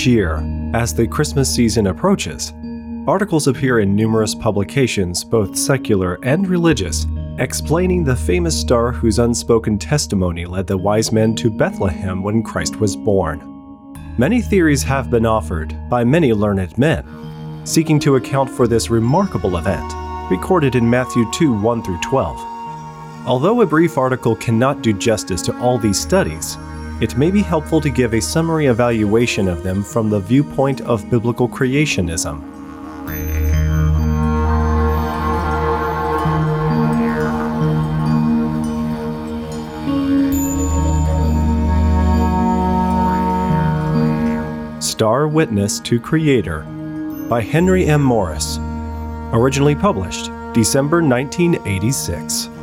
Each year, as the Christmas season approaches, articles appear in numerous publications, both secular and religious, explaining the famous star whose unspoken testimony led the wise men to Bethlehem when Christ was born. Many theories have been offered by many learned men, seeking to account for this remarkable event, recorded in Matthew 2 1 through 12. Although a brief article cannot do justice to all these studies, it may be helpful to give a summary evaluation of them from the viewpoint of biblical creationism. Star Witness to Creator by Henry M. Morris. Originally published December 1986.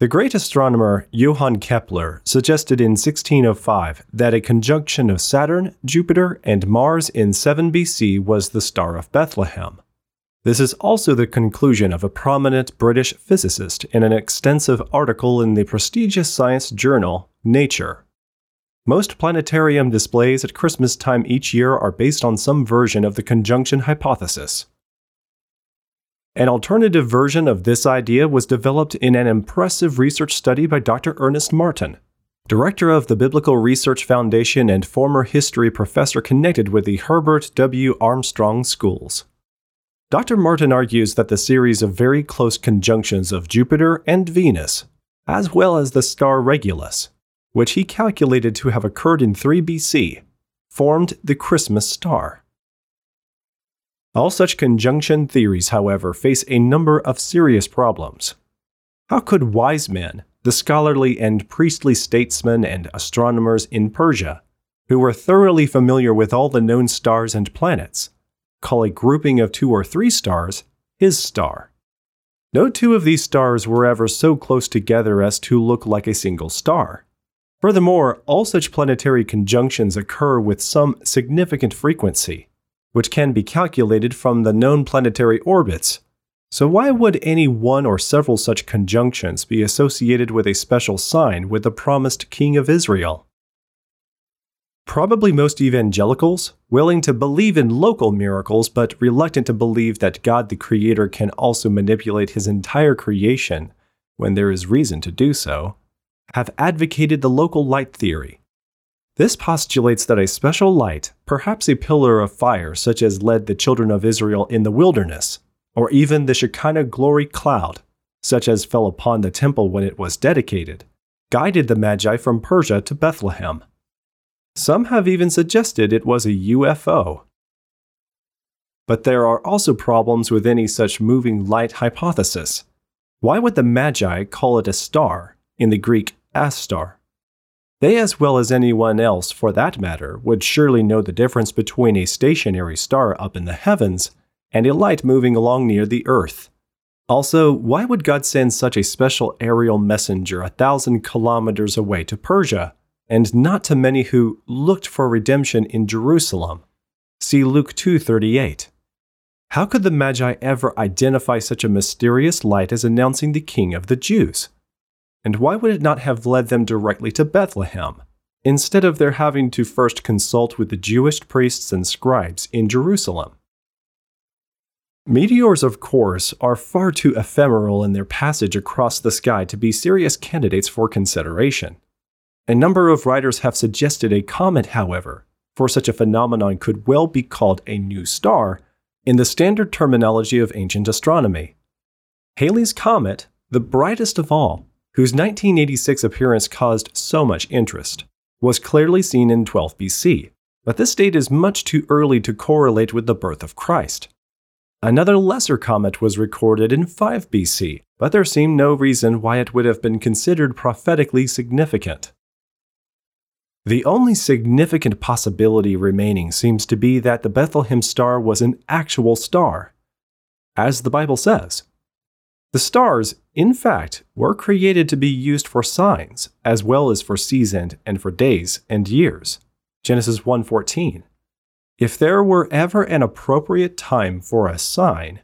The great astronomer Johann Kepler suggested in 1605 that a conjunction of Saturn, Jupiter, and Mars in 7 BC was the Star of Bethlehem. This is also the conclusion of a prominent British physicist in an extensive article in the prestigious science journal Nature. Most planetarium displays at Christmas time each year are based on some version of the conjunction hypothesis. An alternative version of this idea was developed in an impressive research study by Dr. Ernest Martin, director of the Biblical Research Foundation and former history professor connected with the Herbert W. Armstrong Schools. Dr. Martin argues that the series of very close conjunctions of Jupiter and Venus, as well as the star Regulus, which he calculated to have occurred in 3 BC, formed the Christmas star. All such conjunction theories, however, face a number of serious problems. How could wise men, the scholarly and priestly statesmen and astronomers in Persia, who were thoroughly familiar with all the known stars and planets, call a grouping of two or three stars his star? No two of these stars were ever so close together as to look like a single star. Furthermore, all such planetary conjunctions occur with some significant frequency which can be calculated from the known planetary orbits. So, why would any one or several such conjunctions be associated with a special sign with the promised King of Israel? Probably most evangelicals, willing to believe in local miracles but reluctant to believe that God the Creator can also manipulate his entire creation when there is reason to do so, have advocated the local light theory this postulates that a special light, perhaps a pillar of fire such as led the children of Israel in the wilderness, or even the Shekinah glory cloud, such as fell upon the temple when it was dedicated, guided the Magi from Persia to Bethlehem. Some have even suggested it was a UFO. But there are also problems with any such moving light hypothesis. Why would the Magi call it a star, in the Greek aster? They, as well as anyone else for that matter, would surely know the difference between a stationary star up in the heavens and a light moving along near the earth. Also, why would God send such a special aerial messenger a thousand kilometers away to Persia, and not to many who looked for redemption in Jerusalem? See Luke 2:38. How could the Magi ever identify such a mysterious light as announcing the King of the Jews? And why would it not have led them directly to Bethlehem, instead of their having to first consult with the Jewish priests and scribes in Jerusalem? Meteors, of course, are far too ephemeral in their passage across the sky to be serious candidates for consideration. A number of writers have suggested a comet, however, for such a phenomenon could well be called a new star in the standard terminology of ancient astronomy. Halley's Comet, the brightest of all, whose 1986 appearance caused so much interest, was clearly seen in 12 BC, but this date is much too early to correlate with the birth of Christ. Another lesser comet was recorded in 5 BC, but there seemed no reason why it would have been considered prophetically significant. The only significant possibility remaining seems to be that the Bethlehem star was an actual star. As the Bible says, the stars, in fact, were created to be used for signs, as well as for seasons and for days and years. Genesis 1:14. If there were ever an appropriate time for a sign,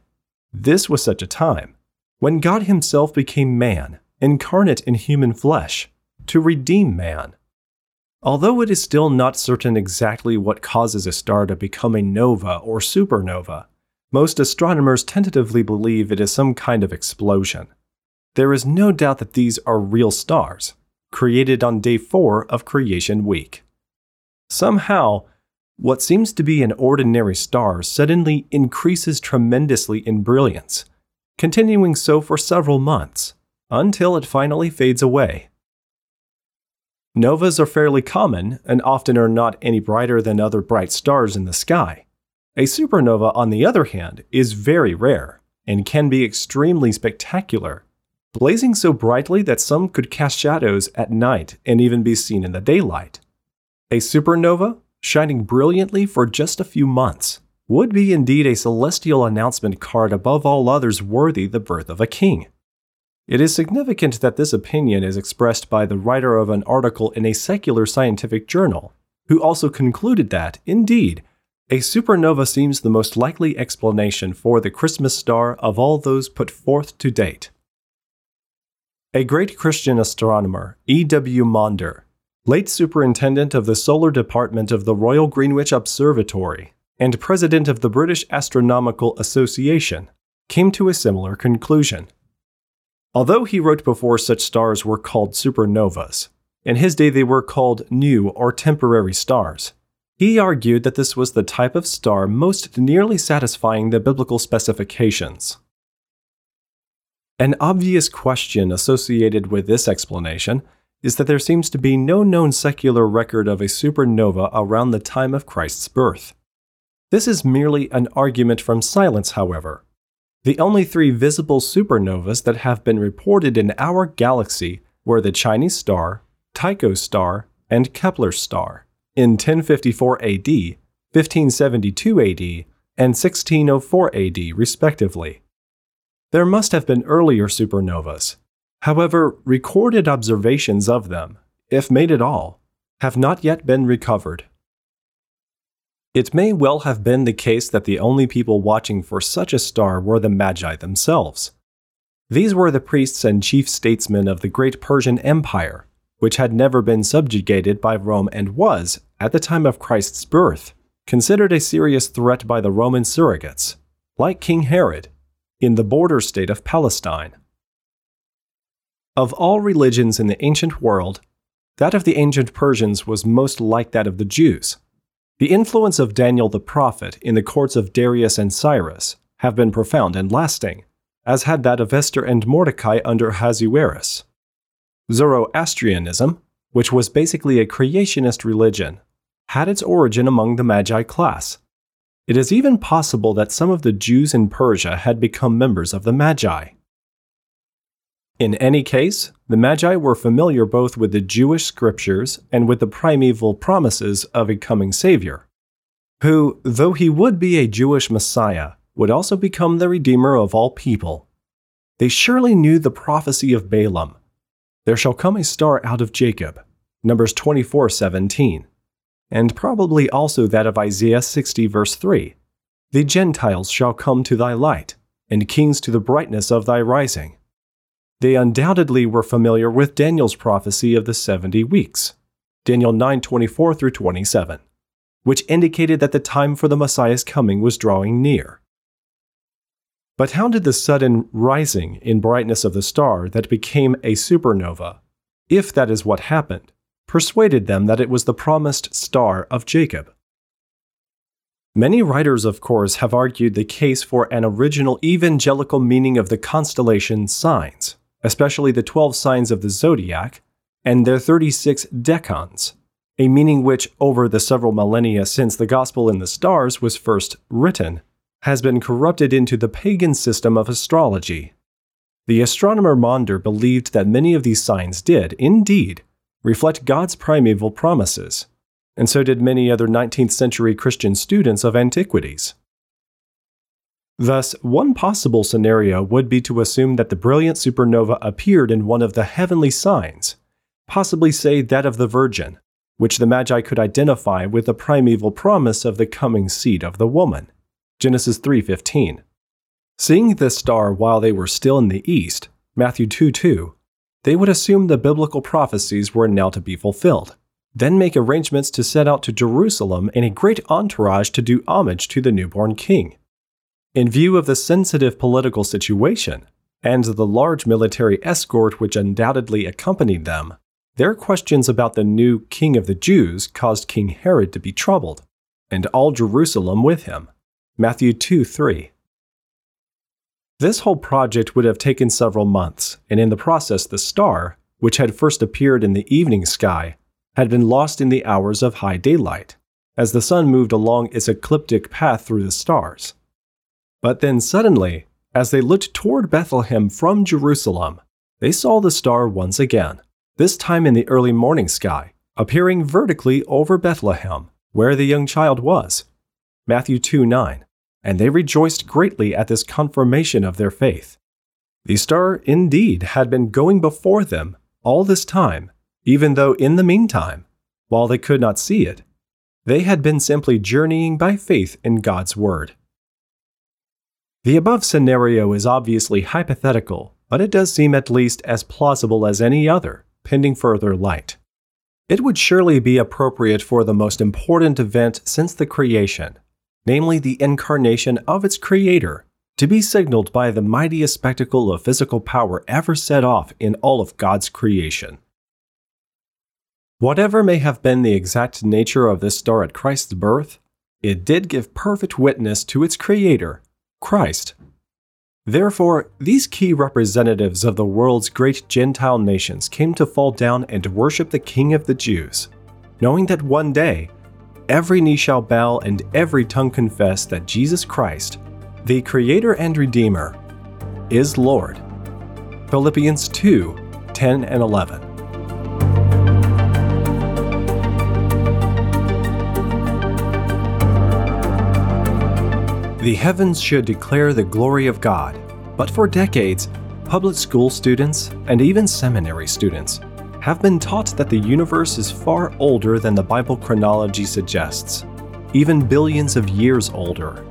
this was such a time, when God himself became man, incarnate in human flesh, to redeem man. Although it is still not certain exactly what causes a star to become a nova or supernova, most astronomers tentatively believe it is some kind of explosion. There is no doubt that these are real stars, created on day 4 of creation week. Somehow, what seems to be an ordinary star suddenly increases tremendously in brilliance, continuing so for several months, until it finally fades away. Novas are fairly common and often are not any brighter than other bright stars in the sky. A supernova, on the other hand, is very rare and can be extremely spectacular, blazing so brightly that some could cast shadows at night and even be seen in the daylight. A supernova, shining brilliantly for just a few months, would be indeed a celestial announcement card above all others worthy the birth of a king. It is significant that this opinion is expressed by the writer of an article in a secular scientific journal, who also concluded that, indeed, a supernova seems the most likely explanation for the Christmas star of all those put forth to date. A great Christian astronomer, E. W. Maunder, late superintendent of the solar department of the Royal Greenwich Observatory and president of the British Astronomical Association, came to a similar conclusion. Although he wrote before such stars were called supernovas, in his day they were called new or temporary stars. He argued that this was the type of star most nearly satisfying the biblical specifications. An obvious question associated with this explanation is that there seems to be no known secular record of a supernova around the time of Christ's birth. This is merely an argument from silence, however. The only three visible supernovas that have been reported in our galaxy were the Chinese star, Tycho star, and Kepler star in 1054 AD, 1572 AD, and 1604 AD, respectively. There must have been earlier supernovas, However, recorded observations of them, if made at all, have not yet been recovered. It may well have been the case that the only people watching for such a star were the Magi themselves. These were the priests and chief statesmen of the great Persian Empire, which had never been subjugated by Rome and was, at the time of Christ's birth, considered a serious threat by the Roman surrogates, like King Herod, in the border state of Palestine. Of all religions in the ancient world, that of the ancient Persians was most like that of the Jews. The influence of Daniel the prophet in the courts of Darius and Cyrus have been profound and lasting, as had that of Esther and Mordecai under Ahasuerus. Zoroastrianism, which was basically a creationist religion, had its origin among the Magi class. It is even possible that some of the Jews in Persia had become members of the Magi. In any case, the Magi were familiar both with the Jewish scriptures and with the primeval promises of a coming Savior, who, though he would be a Jewish Messiah, would also become the Redeemer of all people. They surely knew the prophecy of Balaam There shall come a star out of Jacob, Numbers 24 17, and probably also that of Isaiah 60, verse 3 The Gentiles shall come to thy light, and kings to the brightness of thy rising. They undoubtedly were familiar with Daniel's prophecy of the 70 weeks, Daniel 9:24 through 27, which indicated that the time for the Messiah's coming was drawing near. But how did the sudden rising in brightness of the star that became a supernova, if that is what happened, persuaded them that it was the promised star of Jacob? Many writers, of course, have argued the case for an original evangelical meaning of the constellation signs, especially the 12 signs of the zodiac, and their 36 decans, a meaning which, over the several millennia since the Gospel in the Stars was first written, has been corrupted into the pagan system of astrology. The astronomer Maunder believed that many of these signs did, indeed, reflect God's primeval promises, and so did many other 19th century Christian students of antiquities. Thus, one possible scenario would be to assume that the brilliant supernova appeared in one of the heavenly signs, possibly say that of the Virgin, which the Magi could identify with the primeval promise of the coming seed of the woman. Genesis 3:15. Seeing this star while they were still in the east, Matthew 2 2, they would assume the biblical prophecies were now to be fulfilled, then make arrangements to set out to Jerusalem in a great entourage to do homage to the newborn king. In view of the sensitive political situation and the large military escort which undoubtedly accompanied them, their questions about the new king of the Jews caused King Herod to be troubled, and all Jerusalem with him. Matthew 2 3. This whole project would have taken several months, and in the process, the star, which had first appeared in the evening sky, had been lost in the hours of high daylight, as the sun moved along its ecliptic path through the stars. But then suddenly, as they looked toward Bethlehem from Jerusalem, they saw the star once again, this time in the early morning sky, appearing vertically over Bethlehem, where the young child was. Matthew 2 9 and they rejoiced greatly at this confirmation of their faith. The star indeed had been going before them all this time, even though in the meantime, while they could not see it, they had been simply journeying by faith in God's Word. The above scenario is obviously hypothetical, but it does seem at least as plausible as any other, pending further light. It would surely be appropriate for the most important event since the creation, namely the incarnation of its creator, to be signaled by the mightiest spectacle of physical power ever set off in all of God's creation. Whatever may have been the exact nature of this star at Christ's birth, it did give perfect witness to its creator, Christ. Therefore, these key representatives of the world's great Gentile nations came to fall down and worship the King of the Jews, knowing that one day every knee shall bow and every tongue confess that Jesus Christ, the Creator and Redeemer, is Lord. Philippians 2 10 and 11. The heavens should declare the glory of God, but for decades, public school students and even seminary students have been taught that the universe is far older than the Bible chronology suggests, even billions of years older.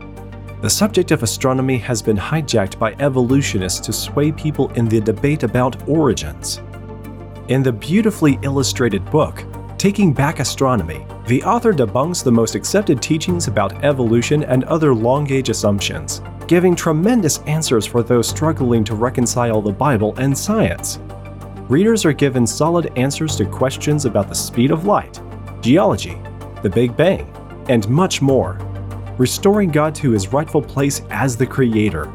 The subject of astronomy has been hijacked by evolutionists to sway people in the debate about origins. In the beautifully illustrated book, Taking Back Astronomy, the author debunks the most accepted teachings about evolution and other long age assumptions, giving tremendous answers for those struggling to reconcile the Bible and science readers are given solid answers to questions about the speed of light, geology, the Big Bang, and much more, restoring God to his rightful place as the Creator.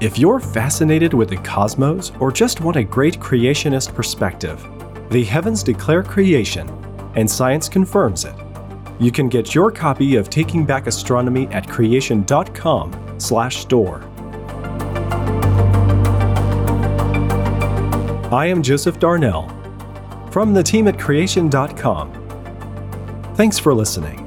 If you're fascinated with the cosmos or just want a great creationist perspective, the heavens declare creation, and science confirms it. You can get your copy of Taking Back Astronomy at creation.com/store. I am Joseph Darnell from the team at creation.com. Thanks for listening.